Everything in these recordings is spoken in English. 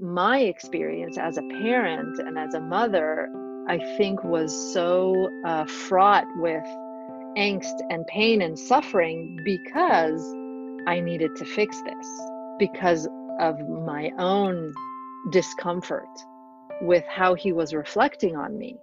my experience as a parent and as a mother, I think, was so uh, fraught with angst and pain and suffering because I needed to fix this, because of my own discomfort with how he was reflecting on me.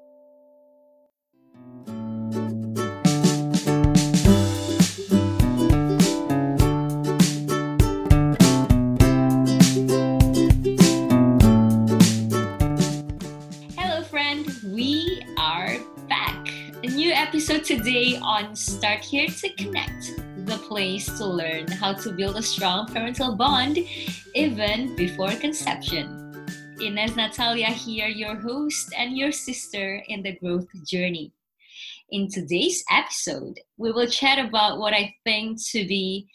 Episode today on Start Here to Connect, the place to learn how to build a strong parental bond even before conception. Ines Natalia here, your host and your sister in the growth journey. In today's episode, we will chat about what I think to be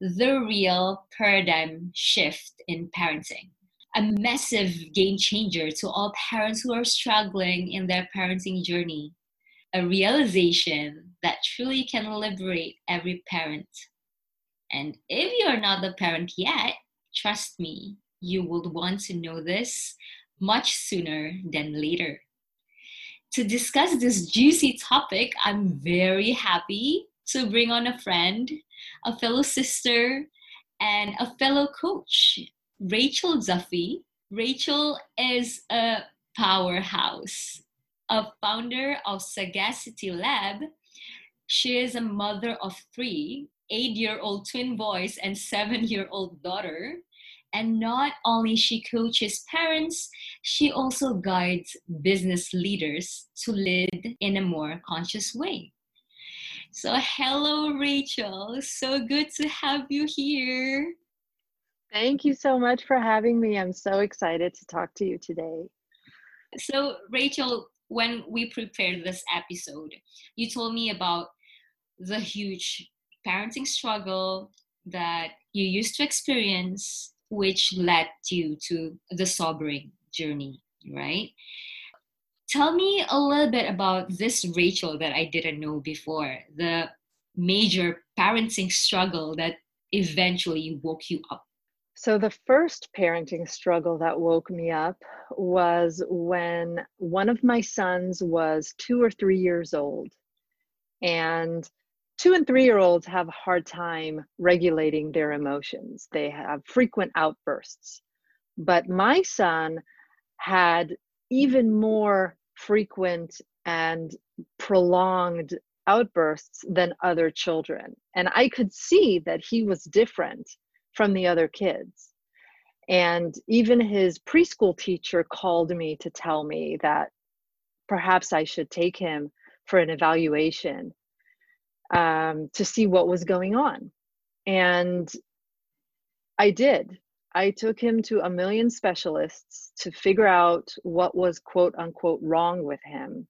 the real paradigm shift in parenting. A massive game changer to all parents who are struggling in their parenting journey a realization that truly can liberate every parent. And if you are not the parent yet, trust me, you would want to know this much sooner than later. To discuss this juicy topic, I'm very happy to bring on a friend, a fellow sister, and a fellow coach, Rachel Duffy. Rachel is a powerhouse a founder of Sagacity Lab. She is a mother of three, eight year old twin boys, and seven year old daughter. And not only she coaches parents, she also guides business leaders to lead in a more conscious way. So, hello, Rachel. So good to have you here. Thank you so much for having me. I'm so excited to talk to you today. So, Rachel, when we prepared this episode, you told me about the huge parenting struggle that you used to experience, which led you to the sobering journey, right? Tell me a little bit about this Rachel that I didn't know before, the major parenting struggle that eventually woke you up. So, the first parenting struggle that woke me up was when one of my sons was two or three years old. And two and three year olds have a hard time regulating their emotions, they have frequent outbursts. But my son had even more frequent and prolonged outbursts than other children. And I could see that he was different from the other kids. And even his preschool teacher called me to tell me that perhaps I should take him for an evaluation um, to see what was going on. And I did. I took him to a million specialists to figure out what was quote unquote wrong with him.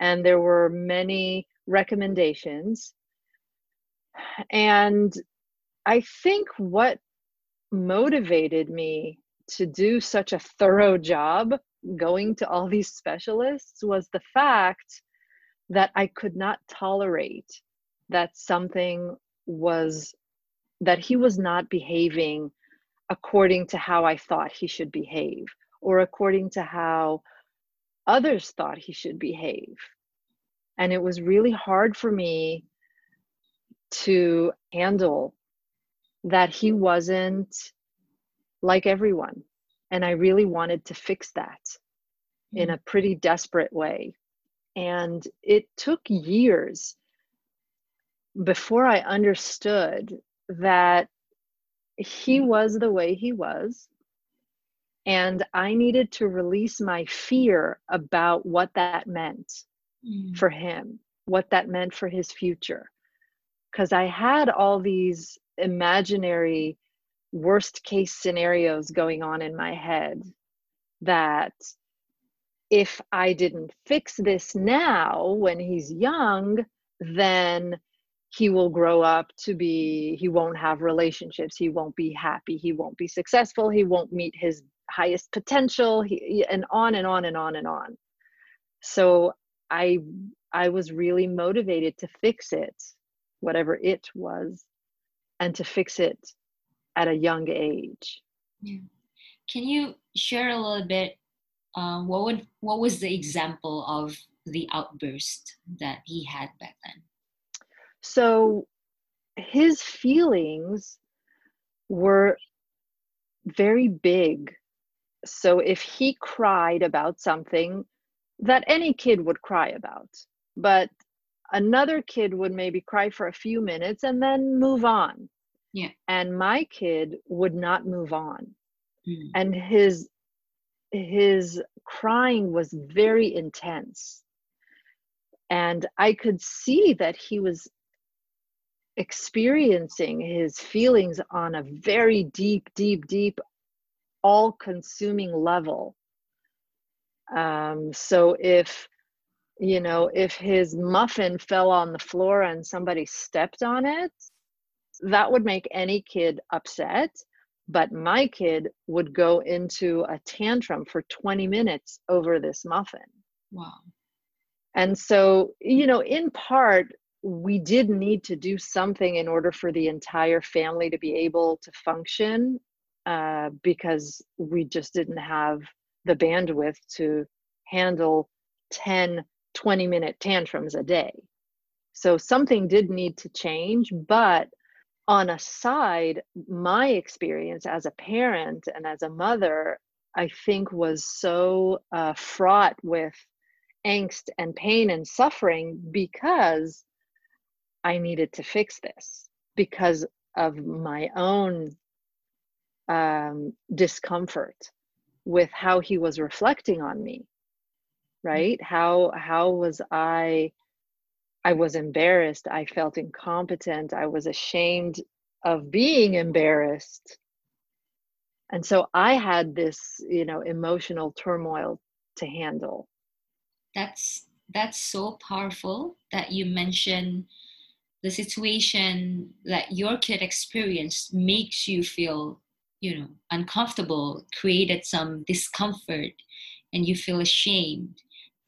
And there were many recommendations. And I think what motivated me to do such a thorough job going to all these specialists was the fact that I could not tolerate that something was that he was not behaving according to how I thought he should behave or according to how others thought he should behave. And it was really hard for me to handle that he wasn't like everyone. And I really wanted to fix that in mm. a pretty desperate way. And it took years before I understood that he mm. was the way he was. And I needed to release my fear about what that meant mm. for him, what that meant for his future. Because I had all these imaginary worst case scenarios going on in my head that if I didn't fix this now when he's young, then he will grow up to be, he won't have relationships, he won't be happy, he won't be successful, he won't meet his highest potential, he, and on and on and on and on. So I I was really motivated to fix it, whatever it was and to fix it at a young age. Yeah. can you share a little bit? Um, what would what was the example of the outburst that he had back then? So his feelings were very big. So if he cried about something that any kid would cry about, but another kid would maybe cry for a few minutes and then move on. Yeah. And my kid would not move on. Mm. And his his crying was very intense. And I could see that he was experiencing his feelings on a very deep, deep, deep, all consuming level. Um, so if, you know, if his muffin fell on the floor and somebody stepped on it, that would make any kid upset. But my kid would go into a tantrum for 20 minutes over this muffin. Wow. And so, you know, in part, we did need to do something in order for the entire family to be able to function uh, because we just didn't have the bandwidth to handle 10 20 minute tantrums a day. So something did need to change but on a side my experience as a parent and as a mother i think was so uh, fraught with angst and pain and suffering because I needed to fix this because of my own um, discomfort with how he was reflecting on me Mm-hmm. right? How how was i i was embarrassed. I felt incompetent. I was ashamed of being embarrassed. And so i had this you know emotional turmoil to handle. That's that's so powerful that you mention the situation that your kid experienced makes you feel you know uncomfortable created some discomfort and you feel ashamed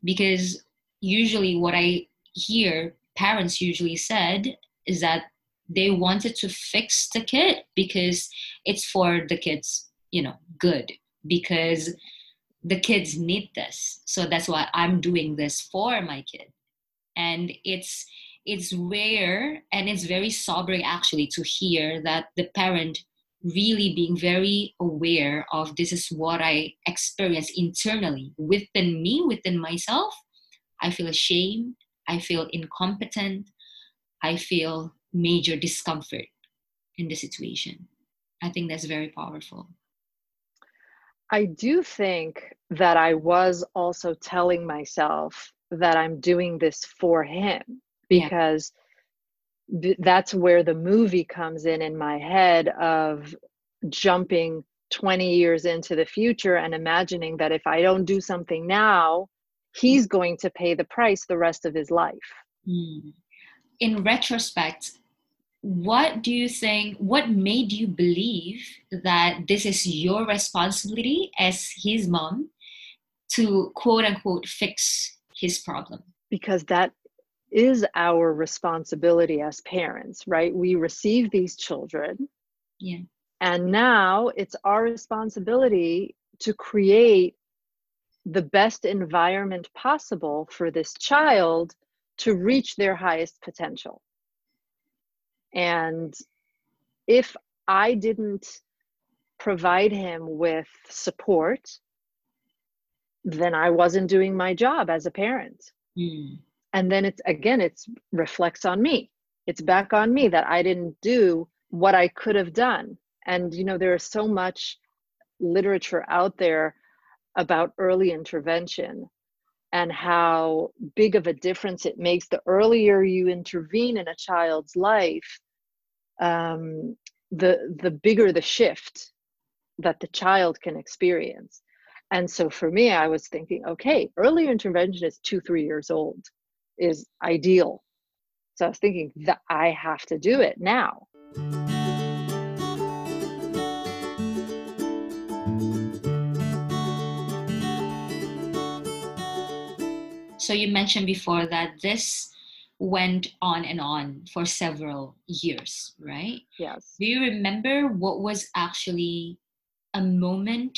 because usually what i hear parents usually said is that they wanted to fix the kid because it's for the kids you know good because the kids need this. So that's why i'm doing this for my kid. And it's it's rare and it's very sobering actually to hear that the parent really being very aware of this is what I experience internally within me, within myself. I feel ashamed, I feel incompetent, I feel major discomfort in the situation. I think that's very powerful. I do think that I was also telling myself that I'm doing this for him because that's where the movie comes in in my head of jumping 20 years into the future and imagining that if I don't do something now, he's going to pay the price the rest of his life. Mm. In retrospect, what do you think what made you believe that this is your responsibility as his mom to quote unquote fix his problem because that is our responsibility as parents, right? We receive these children. Yeah. And now it's our responsibility to create the best environment possible for this child to reach their highest potential. And if I didn't provide him with support, then I wasn't doing my job as a parent. Mm and then it's again it's reflects on me. It's back on me that i didn't do what i could have done. And you know there is so much literature out there about early intervention and how big of a difference it makes the earlier you intervene in a child's life um, the the bigger the shift that the child can experience. And so for me i was thinking okay early intervention is two three years old is ideal. So I was thinking that I have to do it now. So you mentioned before that this went on and on for several years, right? Yes. Do you remember what was actually a moment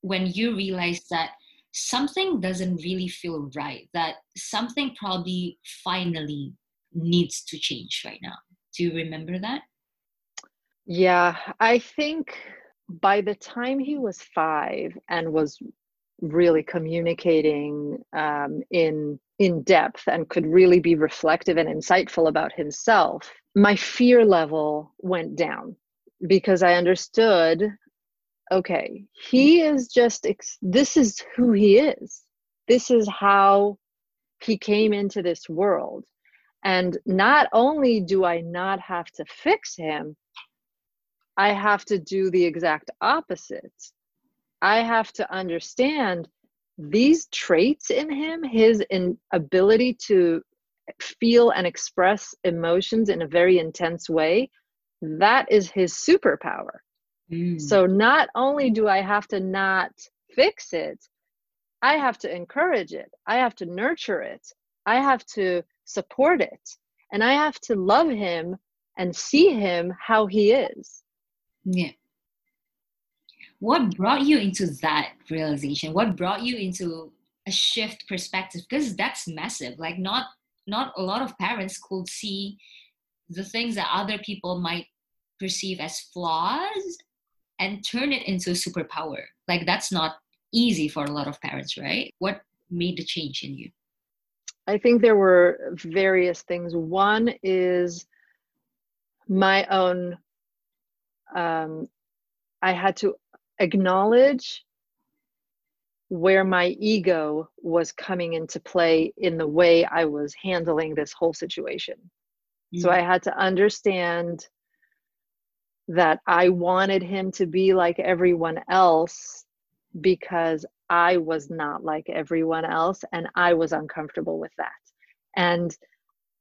when you realized that something doesn't really feel right, that something probably finally needs to change right now? Do you remember that? Yeah, I think by the time he was five and was really communicating um, in in depth and could really be reflective and insightful about himself, my fear level went down because I understood okay, he mm. is just, this is who he is. This is how he came into this world. And not only do I not have to fix him, I have to do the exact opposite. I have to understand these traits in him, his in ability to feel and express emotions in a very intense way, that is his superpower. Mm. So not only do I have to not fix it, I have to encourage it. I have to nurture it. I have to support it. And I have to love him and see him how he is. Yeah. What brought you into that realization? What brought you into a shift perspective? Because that's massive. Like not not a lot of parents could see the things that other people might perceive as flaws and turn it into a superpower. Like that's not easy for a lot of parents, right? What made the change in you? I think there were various things. One is my own, um, I had to acknowledge where my ego was coming into play in the way I was handling this whole situation. Mm-hmm. So mm. I had to understand that I wanted him to be like everyone else because I was not like everyone else and I was uncomfortable with that. And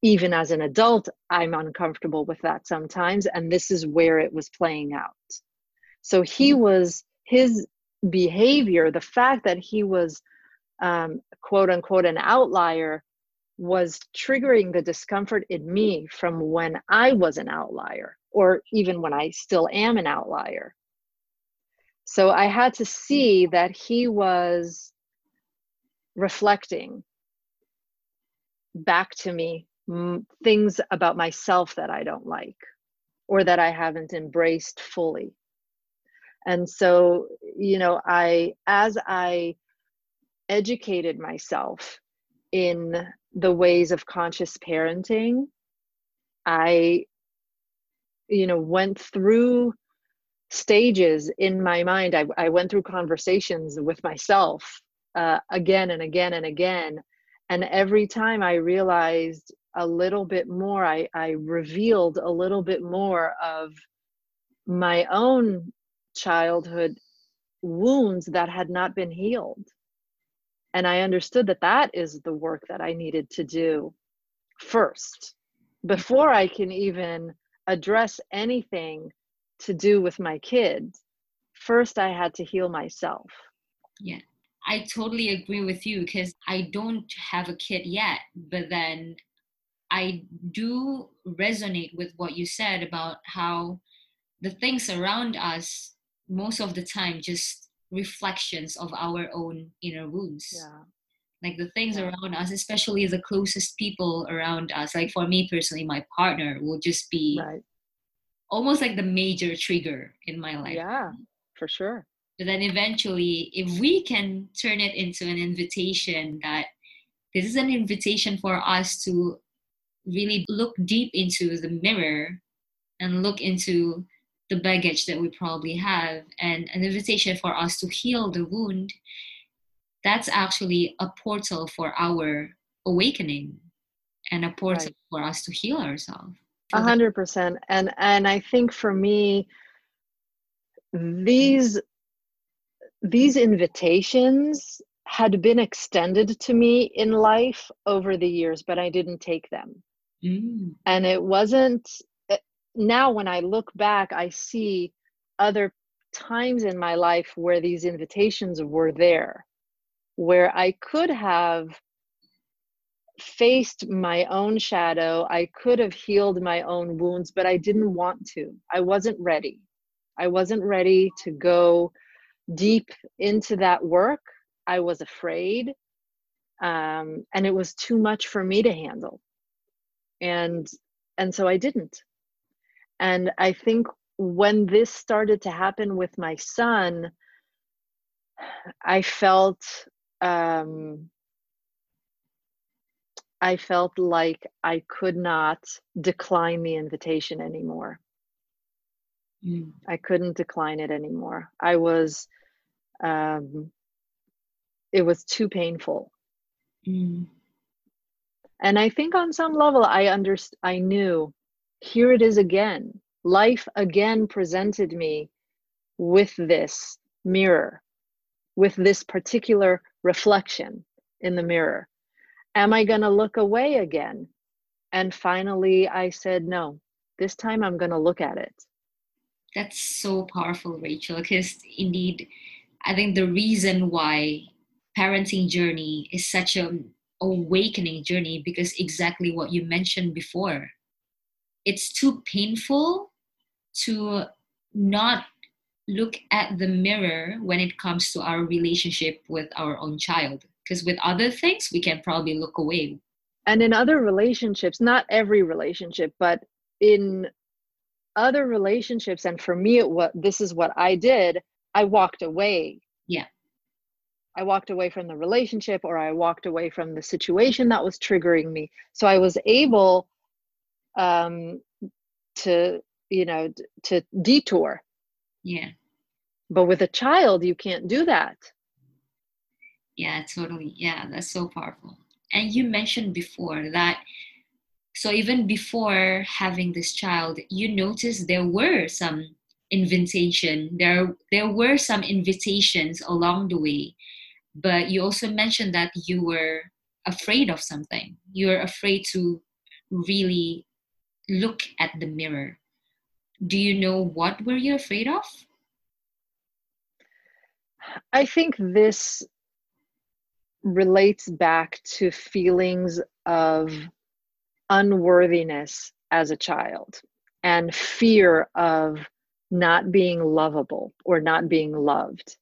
even as an adult, I'm uncomfortable with that sometimes. And this is where it was playing out. So he mm-hmm. was, his behavior, the fact that he was um, quote unquote an outlier was triggering the discomfort in me from when I was an outlier or even when I still am an outlier. So I had to see mm. that he was reflecting back to me things about myself that I don't like or that I haven't embraced fully. And so, you know, I, as I educated myself in the ways of conscious parenting, I you know went through stages in my mind. I, I went through conversations with myself uh, again and again and again. And every time i realized a little bit more I, I revealed a little bit more of my own childhood wounds that had not been healed. And i understood that that is the work that i needed to do first before i can even address anything to do with my kids, first I had to heal myself. Yeah. I totally agree with you because I don't have a kid yet, but then I do resonate with what you said about how the things around us most of the time just reflections of our own inner wounds. Yeah like the things around us especially the closest people around us like for me personally my partner will just be right. almost like the major trigger in my life. Yeah for sure. But then eventually if we can turn it into an invitation that this is an invitation for us to really look deep into the mirror and look into the baggage that we probably have and an invitation for us to heal the wound that's actually a portal for our awakening and a portal right. for us to heal ourselves a hundred percent and and i think for me these these invitations had been extended to me in life over the years but i didn't take them mm. and it wasn't eh, now when i look back i see other times in my life where these invitations were there where I could have faced my own shadow. I could have healed my own wounds, but I didn't want to. I wasn't ready. I wasn't ready to go deep into that work, I was afraid. Um, and it was too much for me to handle. And and so I didn't. And I think when this started to happen with my son, I felt um, I felt like I could not decline the invitation anymore. Mm. I couldn't decline it anymore. I was, um, it was too painful. Mm. And I think on some level, I underst- I knew here it is again. Life again presented me with this mirror, with this particular reflection in the mirror. Am I going to look away again? And finally, I said, no, this time I'm going to look at it. That's so powerful, Rachel, because indeed, I think the reason why parenting journey is such an awakening journey because exactly what you mentioned before it's too painful to not look at the mirror when it comes to our relationship with our own child. Because with other things we can probably look away. And in other relationships not every relationship but in other relationships and for me it what this is what i did i walked away. Yeah. I walked away from the relationship or i walked away from the situation that was triggering me. So i was able um, to you know to detour yeah. But with a child you can't do that. Yeah totally. Yeah that's so powerful. And you mentioned before that so even before having this child you noticed there were some invitation. There there were some invitations along the way. But you also mentioned that you were afraid of something. You're afraid to really look at the mirror do you know what were you afraid of? I think this relates back to feelings of unworthiness as a child and fear of not being lovable or not being loved.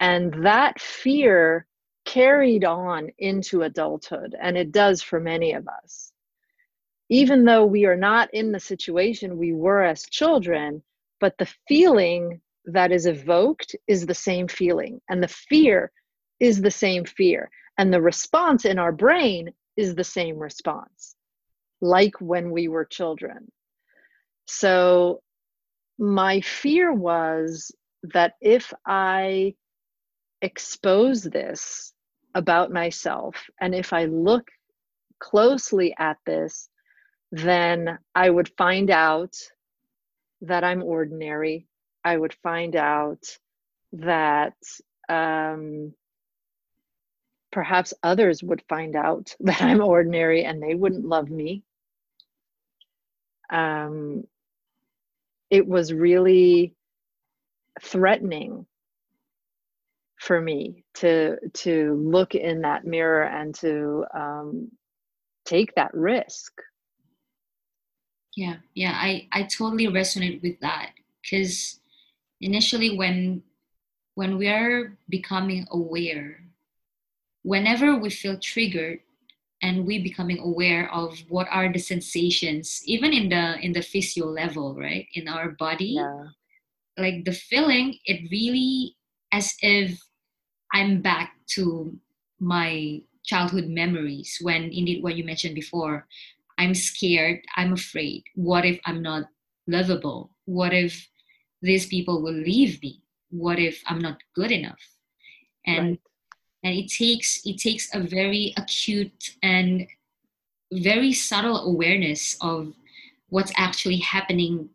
And that fear carried on into adulthood and it does for many of us even though we are not in the situation we were as children, but the feeling that is evoked is the same feeling, and the fear is the same fear, and the response in our brain is the same response, like when we were children. So, my fear was that if I expose this about myself, and if I look closely at this, then I would find out that I'm ordinary. I would find out that um, perhaps others would find out that I'm ordinary and they wouldn't love me. Um, it was really threatening for me to to look in that mirror and to um, take that risk yeah yeah i i totally resonate with that because initially when when we are becoming aware whenever we feel triggered and we becoming aware of what are the sensations even in the in the physio level right in our body yeah. like the feeling it really as if i'm back to my childhood memories when indeed what you mentioned before I'm scared, I'm afraid. What if I'm not lovable? What if these people will leave me? What if I'm not good enough? And right. and it takes it takes a very acute and very subtle awareness of what's actually happening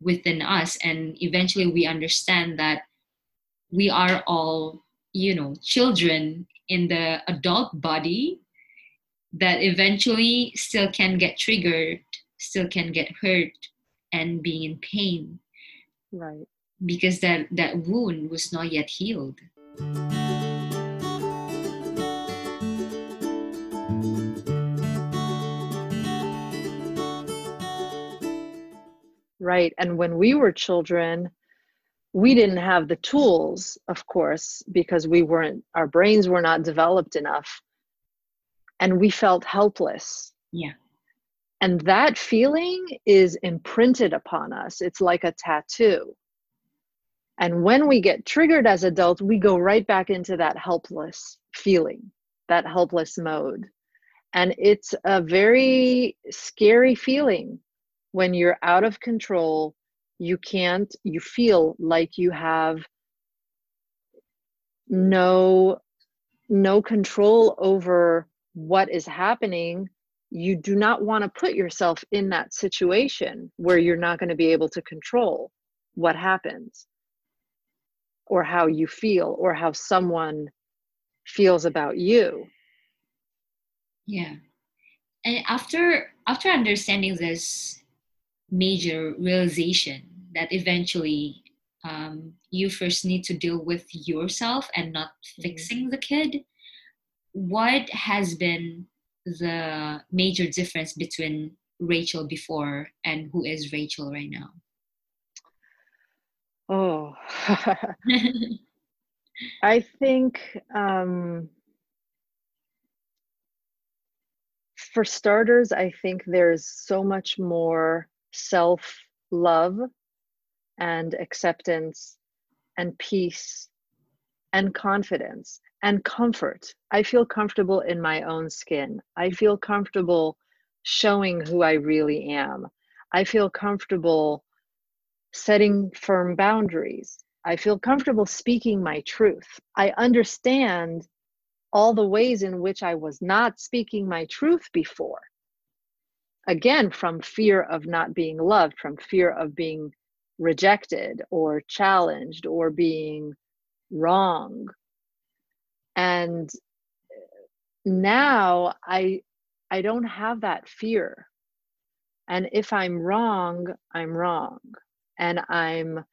within us and eventually we understand that we are all you know children in the adult body that eventually still can get triggered, still can get hurt and being in pain. Right. Because that, that wound was not yet healed. Right. And when we were children, we didn't have the tools, of course, because we weren't, our brains were not developed enough. And we felt helpless. Yeah. And that feeling is imprinted upon us. It's like a tattoo. And when we get triggered as adults, we go right back into that helpless feeling, that helpless mode. And it's a very scary feeling when you're out of control you can't you feel like you have no no control over what is happening you do not want to put yourself in that situation where you're not going to be able to control what happens or how you feel or how someone feels about you yeah and after after understanding this major realization that eventually um, you first need to deal with yourself and not mm-hmm. fixing the kid what has been the major difference between rachel before and who is rachel right now? Oh. I think um, for starters i think there's so much more self love and acceptance and peace and confidence and comfort. I feel comfortable in my own skin. I feel comfortable showing who I really am. I feel comfortable setting firm boundaries. I feel comfortable speaking my truth. I understand all the ways in which I was not speaking my truth before again from fear of not being loved from fear of being rejected or challenged or being wrong and now i i don't have that fear and if i'm wrong i'm wrong and i'm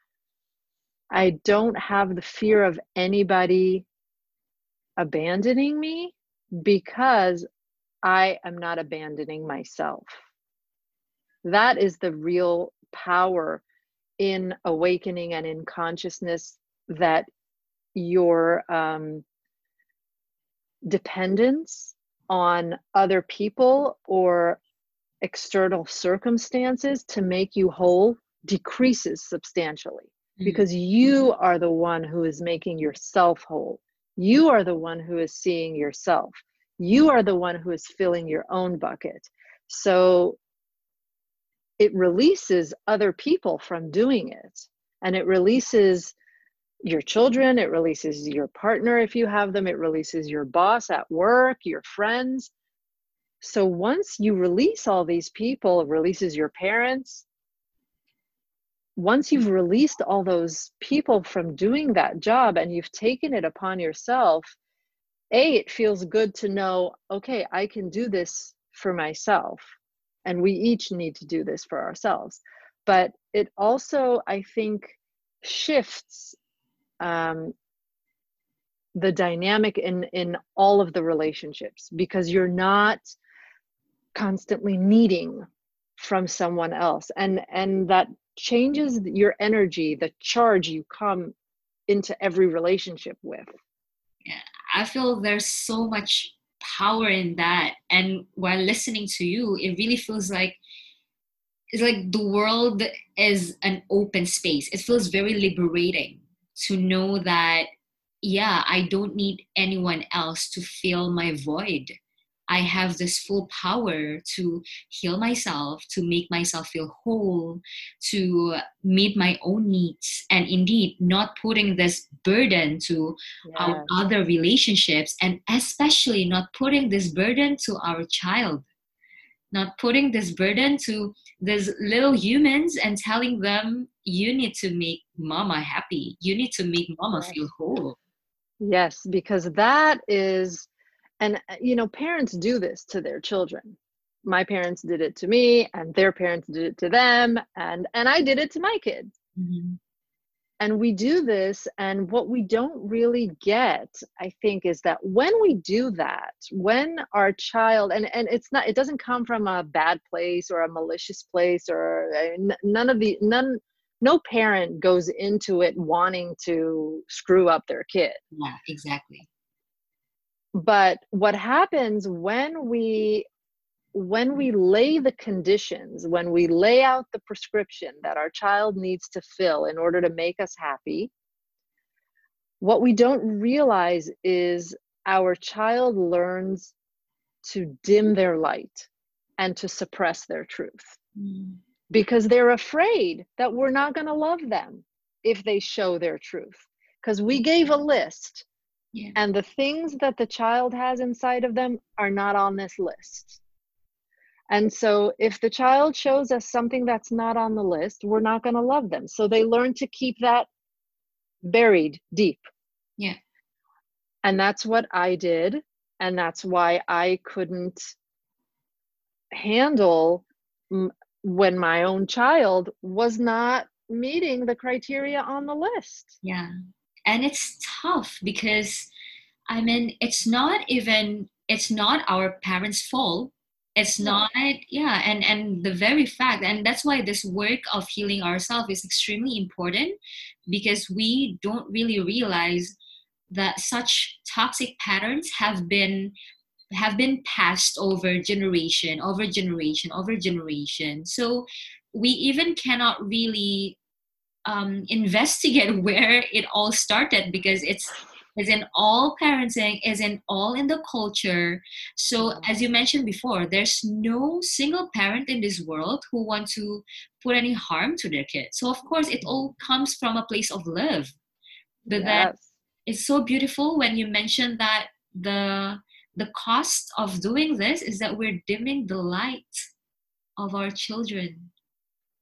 i don't have the fear of anybody abandoning me because I am not abandoning myself. That is the real power in awakening and in consciousness that your um, dependence on other people or external circumstances to make you whole decreases substantially mm-hmm. because you are the one who is making yourself whole. You are the one who is seeing yourself you are the one who is filling your own bucket so it releases other people from doing it and it releases your children it releases your partner if you have them it releases your boss at work your friends. So once you release all these people it releases your parents. Once you've released all those people from doing that job and you've taken it upon yourself a it feels good to know okay i can do this for myself and we each need to do this for ourselves. But it also i think shifts um, the dynamic in in all of the relationships because you're not constantly needing from someone else and and that changes your energy the charge you come into every relationship with yeah, I feel there's so much power in that. And while listening to you, it really feels like it's like the world is an open space. It feels very liberating to know that, yeah, I don't need anyone else to fill my void. I have this full power to heal myself, to make myself feel whole, to meet my own needs, and indeed not putting this burden to yes. our other relationships, and especially not putting this burden to our child. Not putting this burden to these little humans and telling them, you need to make mama happy. You need to make mama feel whole. Yes, because that is and uh, you know parents do this to their children my parents did it to me and their parents did it to them and and i did it to my kids mm-hmm. And we do this and what we don't really get i think is that when we do that when our child and and it's not it doesn't come from a bad place or a malicious place or uh, none of the none no parent goes into it wanting to screw up their kid. Yeah exactly. But what happens when we when we lay the conditions when we lay out the prescription that our child needs to fill in order to make us happy what we don't realize is our child learns to dim their light and to suppress their truth mm. because they're afraid that we're not going to love them if they show their truth because we gave a list yeah. and the things that the child has inside of them are not on this list and so if the child shows us something that's not on the list we're not going to love them. So they learn to keep that buried deep. Yeah. And that's what i did and that's why i couldn't handle m- when my own child was not meeting the criteria on the list. Yeah. And it's tough because i mean it's not even it's not our parents fault it's not yeah and and the very fact and that's why this work of healing ourselves is extremely important because we don't really realize that such toxic patterns have been have been passed over generation over generation over generation. So we even cannot really um, investigate where it all started because it's is in all parenting is in all in the culture. So as you mentioned before there's no single parent in this world who want to put any harm to their kids. So of course it all mm-hmm. comes from a place of love. But yes. that it's so beautiful when you mention that the the cost of doing this is that we're dimming the light of our children.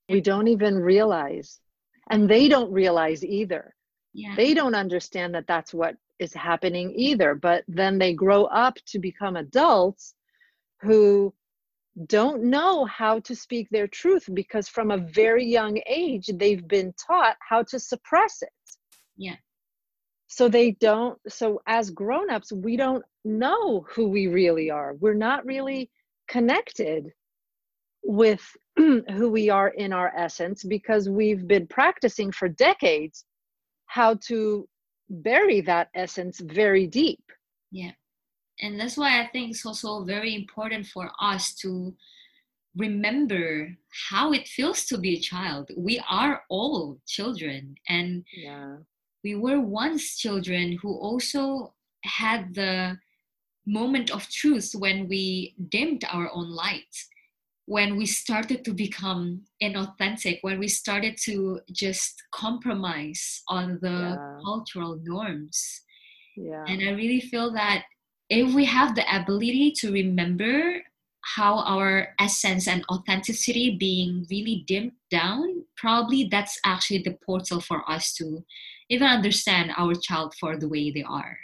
We don't even realize and they don't realize either yeah. they don't understand that that's what is happening either but then they grow up to become adults who don't know how to speak their truth because from a very young age they've been taught how to suppress it. Yeah. So they don't so as grown-ups we don't know who we really are. We're not really connected with who we are in our essence because we've been practicing for decades how to bury that essence very deep. Yeah. And that's why I think it's also very important for us to remember how it feels to be a child. We are all children and yeah. we were once children who also had the moment of truth when we dimmed our own light when we started to become inauthentic, when we started to just compromise on the yeah. cultural norms. Yeah. And I really feel that if we have the ability to remember how our essence and authenticity being really dimmed down, probably that's actually the portal for us to even understand our child for the way they are.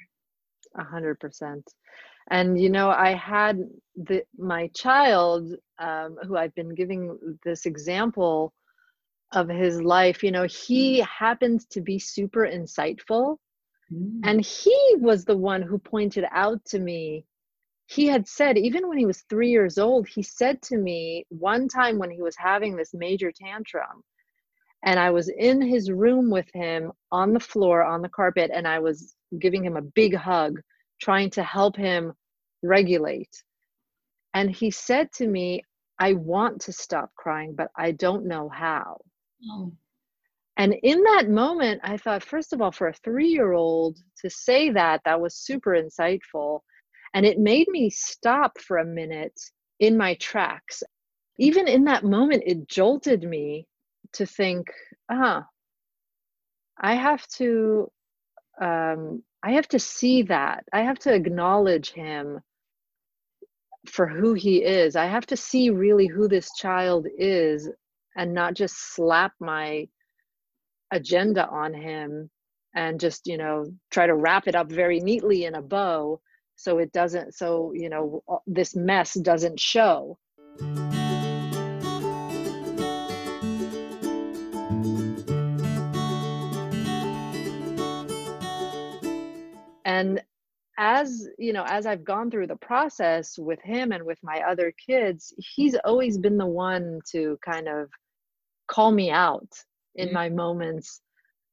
A hundred percent and you know i had the my child um, who i've been giving this example of his life you know he happens to be super insightful. Mm. and he was the one who pointed out to me he had said even when he was three years old he said to me one time when he was having this major tantrum and i was in his room with him on the floor on the carpet and i was giving him a big hug trying to help him regulate. And he said to me, I want to stop crying, but I don't know how. Oh. And in that moment, I thought, first of all, for a three year old to say that, that was super insightful. And it made me stop for a minute in my tracks. Even in that moment, it jolted me to think, ah, I have to um, I have to see that. I have to acknowledge him for who he is. I have to see really who this child is and not just slap my agenda on him and just, you know, try to wrap it up very neatly in a bow so it doesn't, so, you know, this mess doesn't show. And as you know as i've gone through the process with him and with my other kids he's always been the one to kind of call me out in Mm. my moments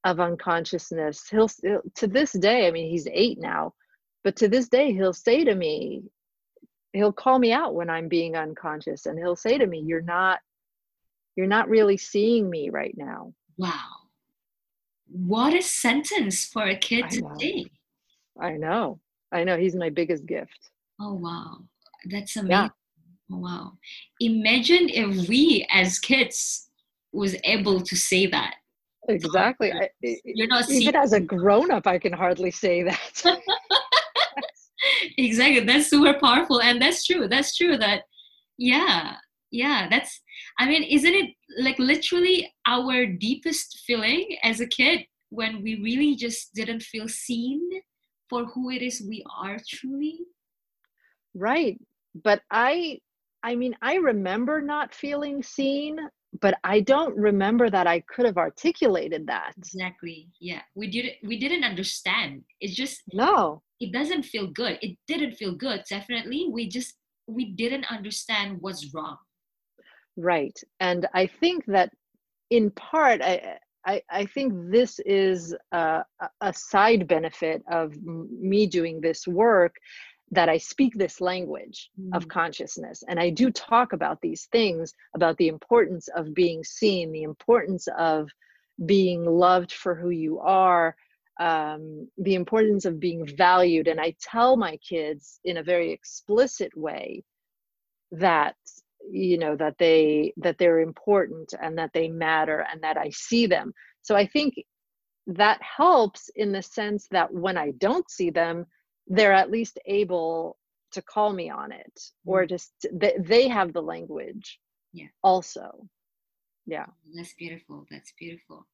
of unconsciousness. He'll, he'll to this day, I mean, he's eight now, but to this day, he'll say to me, he'll call me out when I'm being unconscious, and he'll say to me, "You're not, you're not really seeing me right now." Wow. What a sentence for a kid to know. I know, I know. He's my biggest gift. Oh wow. That's amazing. Yeah. Oh, wow. Imagine if we as kids was able to say that. Exactly. Oh, I, I- You're not even as a grown-up, I can hardly say that. exactly that's super powerful and that's true that's true that yeah yeah that's i mean isn't it like literally our deepest feeling as a kid when we really just didn't feel seen for who it is we are truly Right. But I I mean, I remember not feeling seen, but I don't remember that I could have articulated that. exactly yeah we didn't we didn't understand it's just No. it doesn't feel good it didn't feel good definitely we just we didn't understand what's wrong Right. And I think that in part I I, I think this is a, a- side benefit of me doing this work that I speak this language of Mm. consciousness. And I do talk about these things about the importance of being seen, the importance of being loved for who you are, um, the importance of being valued. And I tell my kids in a very explicit way that you know that they that they're important and that they matter and that i see them so i think that helps in the sense that when i don't see them they're at least able to call me on it or mm-hmm. just they, they have the language Yeah. also yeah That's beautiful. That's beautiful.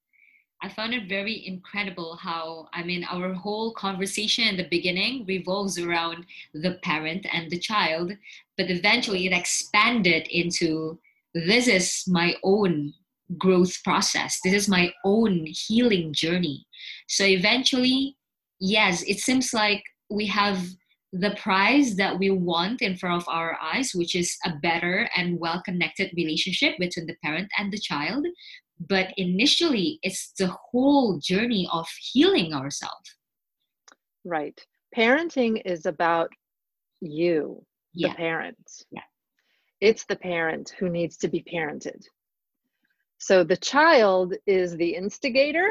I found it very incredible how, I mean, our whole conversation in the beginning revolves around the parent and the child, but eventually it expanded into this is my own growth process. This is my own healing journey. So eventually, yes, it seems like we have the prize that we want in front of our eyes, which is a better and well connected relationship between the parent and the child. But initially, it's the whole journey of healing ourselves. right parenting is about you the Yeah. parent Yeah. it's the parent who needs to be parented so the child is the instigator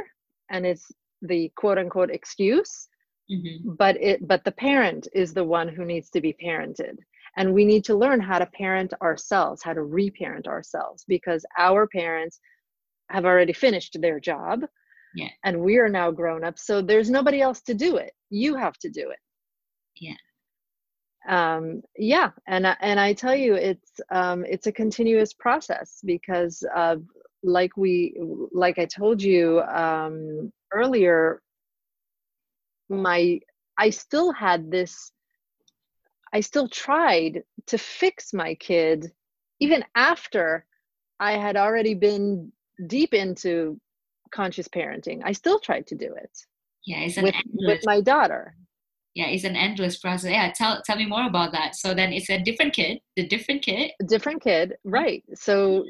and it's the quote unquote excuse Mhm. but it but the parent is the one who needs to be parented and we need to learn how to parent ourselves how to reparent ourselves because our parents have already finished their job Yeah. and we are now grown up so there's nobody else to do it you have to do it Yeah. um yeah and I- and i tell you it's um it's a continuous process because uh like we like i told you um earlier my i still had this i still tried to fix my kid even after i had already been deep into conscious parenting i still tried to do it Yeah, it's an with endless. with my daughter yeah, it's an endless process. Yeah, tell tell me more about that. So then it's a different kid, the different kid. a different kid right so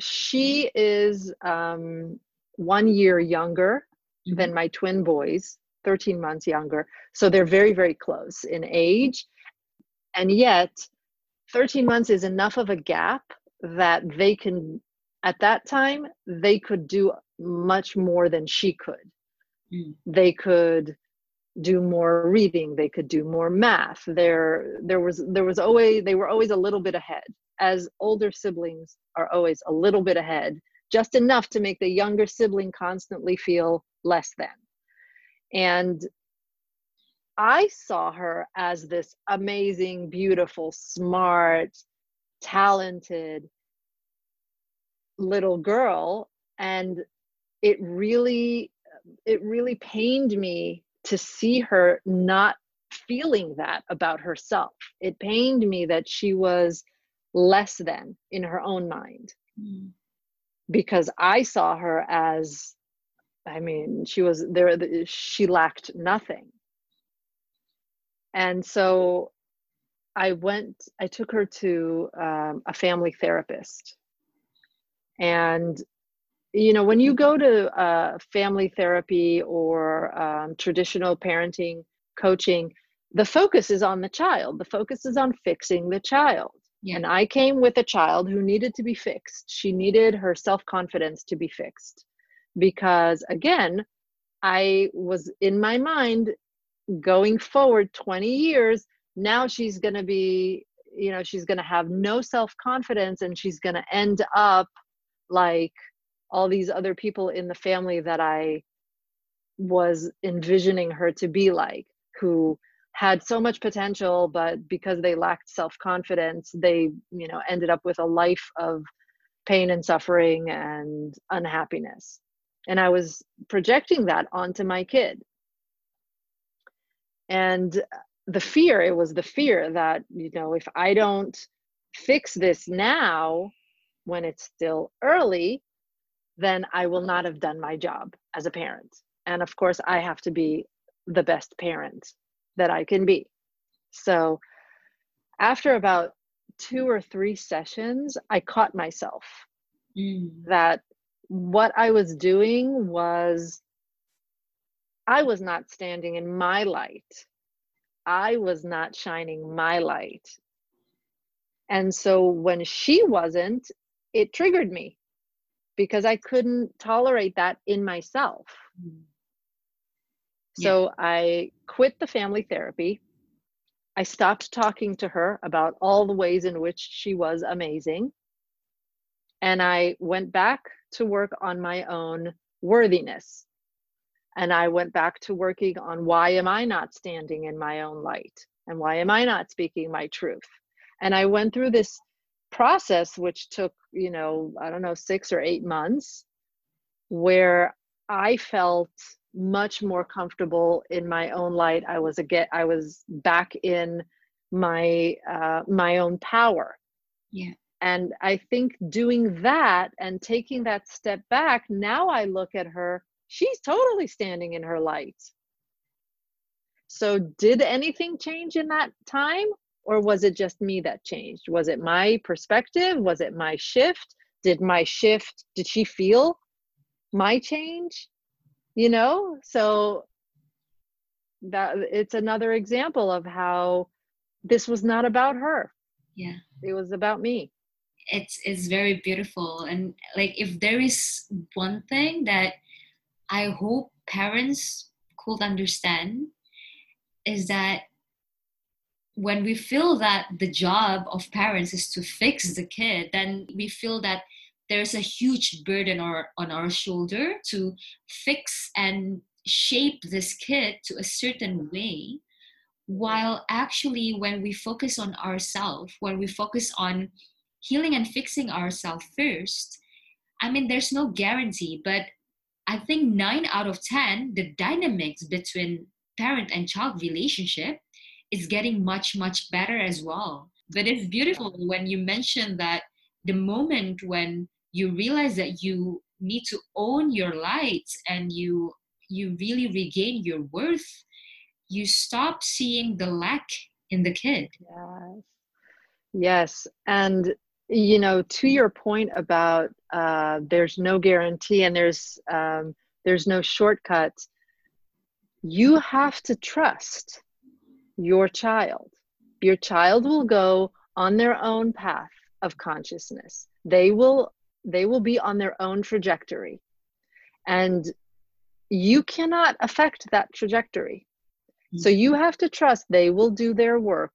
she is um one year younger Mm-hmm. than my twin boys 13 months younger so they're very very close in age and yet 13 months is enough of a gap that they can at that time they could do much more than she could. Mm. they could do more reading they could do more math. There there was there was always they were always a little bit ahead. As older siblings are always a little bit ahead just enough to make the younger sibling constantly feel less than. And i saw her as this amazing beautiful smart talented little girl and it really it really pained me to see her not feeling that about herself. It pained me that she was less than in her own mind. Mm. because i saw her as i mean she was there she lacked nothing. And so i went i took her to um, a family therapist and you know when you go to uh, family therapy or um, traditional parenting coaching the focus is on the child. The focus is on fixing the child. Yeah. and i came with a child who needed to be fixed. She needed her self-confidence to be fixed. Because again i was in my mind going forward 20 years now she's going to be you know she's going to have no self-confidence and she's going to end up like all these other people in the family that I was envisioning her to be like, who had so much potential, but because they lacked self confidence, they, you know, ended up with a life of pain and suffering and unhappiness. And I was projecting that onto my kid. And the fear, it was the fear that, you know, if I don't fix this now, when it's still early, then I will not have done my job as a parent. And of course, I have to be the best parent that I can be. So, after about two or three sessions, I caught myself mm. that what I was doing was I was not standing in my light. I was not shining my light. And so when she wasn't, it triggered me because I couldn't tolerate that in myself. Mm. So yeah. I quit the family therapy. I stopped talking to her about all the ways in which she was amazing. And I went back to work on my own worthiness. And I went back to working on why am I not standing in my own light? And why am I not speaking my truth? And I went through this process which took you know i don't know six or eight months where i felt much more comfortable in my own light. I was again i was back in my uh, my own power. Yeah. And i think doing that and taking that step back now i look at her she's totally standing in her light. So did anything change in that time or was it just me that changed? Was it my perspective? Was it my shift? Did my shift did she feel my change? You know? So that it's another example of how this was not about her. Yeah. It was about me. It's it's very beautiful. And like if there is one thing that i hope parents could understand is that when we feel that the job of parents is to fix the kid, then we feel that there's a huge burden or, on our shoulder to fix and shape this kid to a certain way. While actually, when we focus on ourselves, when we focus on healing and fixing ourselves first, I mean, there's no guarantee, but I think nine out of 10, the dynamics between parent and child relationship is getting much much better as well. But it's beautiful when you mention that the moment when you realize that you need to own your light and you you really regain your worth you stop seeing the lack in the kid. Yes. Yes. And you know to your point about uh, there's no guarantee and there's um, there's no shortcut you have to trust your child. Your child will go on their own path of consciousness. They will they will be on their own trajectory. And you cannot affect that trajectory. So you mm-hmm. have to trust they will do their work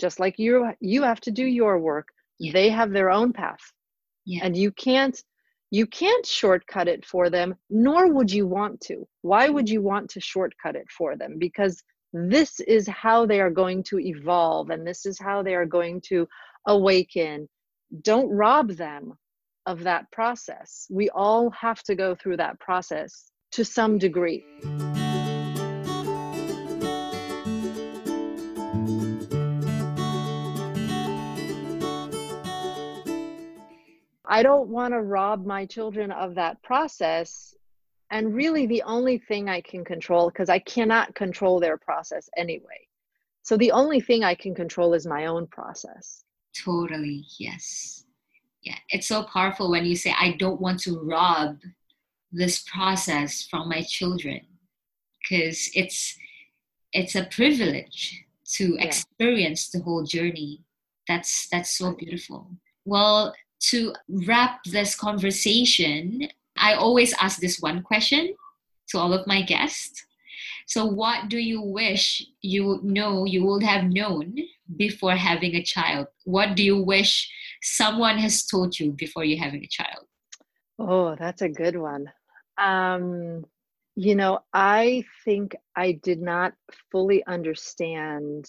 just like you you have to do your work. Yeah. They have their own path. Yeah. And you can't you can't shortcut it for them nor would you want to. Why would you want to shortcut it for them? Because this is how they are going to evolve and this is how they are going to awaken. Don't rob them of that process. We all have to go through that process to some degree. I don't want to rob my children of that process and really the only thing i can control because i cannot control their process anyway. So the only thing i can control is my own process. Totally yes. Yeah it's so powerful when you say i don't want to rob this process from my children. Because it's it's a privilege to yeah. experience the whole journey. That's that's so beautiful. Well to wrap this conversation i always ask this one question to all of my guests. So what do you wish you know you would have known before having a child? What do you wish someone has told you before you having a child? Oh that's a good one. Um you know, I think I did not fully understand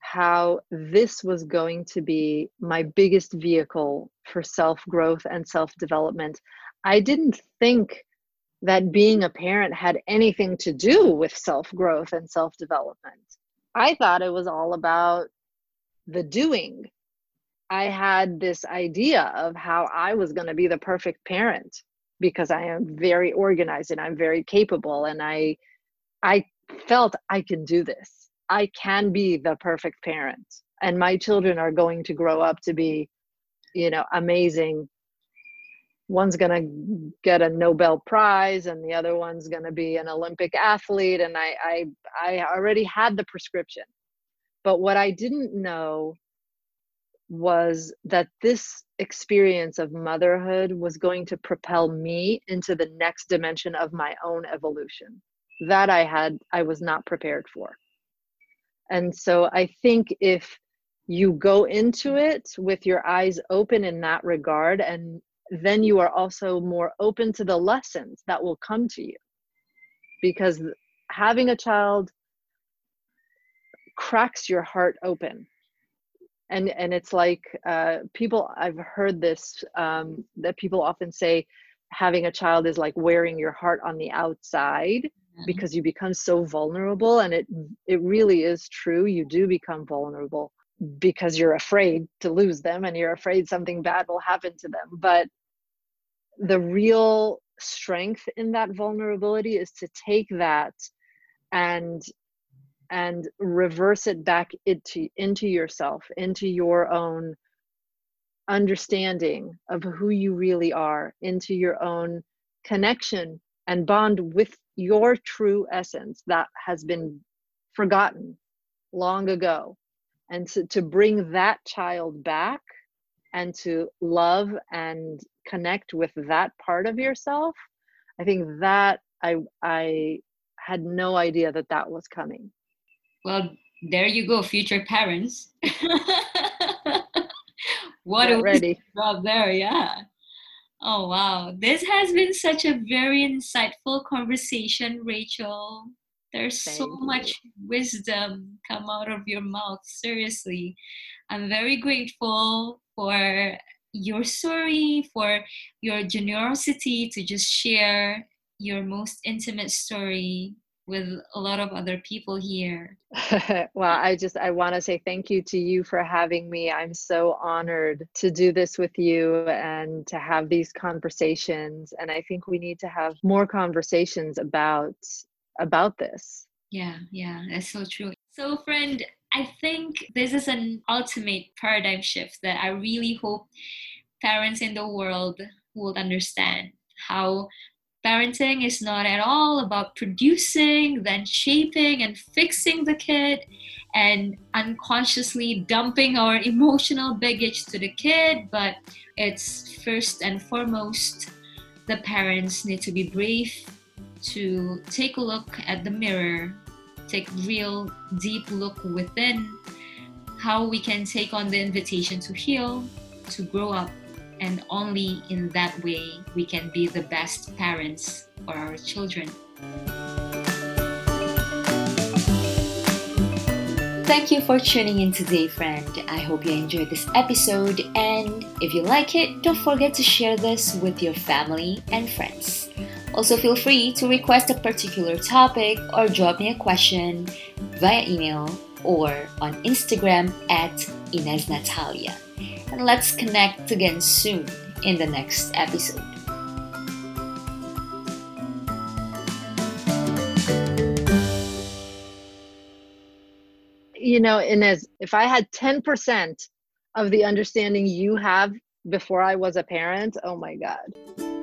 how this was going to be my biggest vehicle for self growth and self development. I didn't think that being a parent had anything to do with self growth and self development. I thought it was all about the doing. I had this idea of how I was going to be the perfect parent because I am very organized and I'm very capable and I I felt I can do this. I can be the perfect parent and my children are going to grow up to be you know amazing one's going to get a nobel prize and the other one's going to be an olympic athlete and I, I i already had the prescription. But what i didn't know was that this experience of motherhood was going to propel me into the next dimension of my own evolution that i had i was not prepared for. And so i think if you go into it with your eyes open in that regard and then you are also more open to the lessons that will come to you. Because having a child cracks your heart open. And and it's like uh, people i've heard this um, that people often say having a child is like wearing your heart on the outside mm-hmm. because you become so vulnerable. And it it really is true. You do become vulnerable because you're afraid to lose them and you're afraid something bad will happen to them. But the real strength in that vulnerability is to take that and and reverse it back into into yourself into your own understanding of who you really are into your own connection and bond with your true essence that has been forgotten long ago and to, to bring that child back and to love and connect with that part of yourself i think that i i had no idea that that was coming well, there you go, future parents. what a ready job there, yeah. Oh wow, this has been such a very insightful conversation, Rachel. There's Thank so you. much wisdom come out of your mouth. Seriously, I'm very grateful for your story, for your generosity to just share your most intimate story with a lot of other people here. well, I just I want to say thank you to you for having me. I'm so honored to do this with you and to have these conversations and I think we need to have more conversations about about this. Yeah, yeah, that's so true. So friend, I think this is an ultimate paradigm shift that I really hope parents in the world will understand how Parenting is not at all about producing, then shaping and fixing the kid and unconsciously dumping our emotional baggage to the kid, but it's first and foremost the parents need to be brave to take a look at the mirror, take real deep look within how we can take on the invitation to heal, to grow up, and only in that way we can be the best parents for our children. Thank you for tuning in today, friend. I hope you enjoyed this episode, and if you like it, don't forget to share this with your family and friends. Also, feel free to request a particular topic or drop me a question via email or on Instagram at Inez Natalia and let's connect again soon in the next episode. You know, Inez, if I had 10% of the understanding you have before I was a parent, oh my God.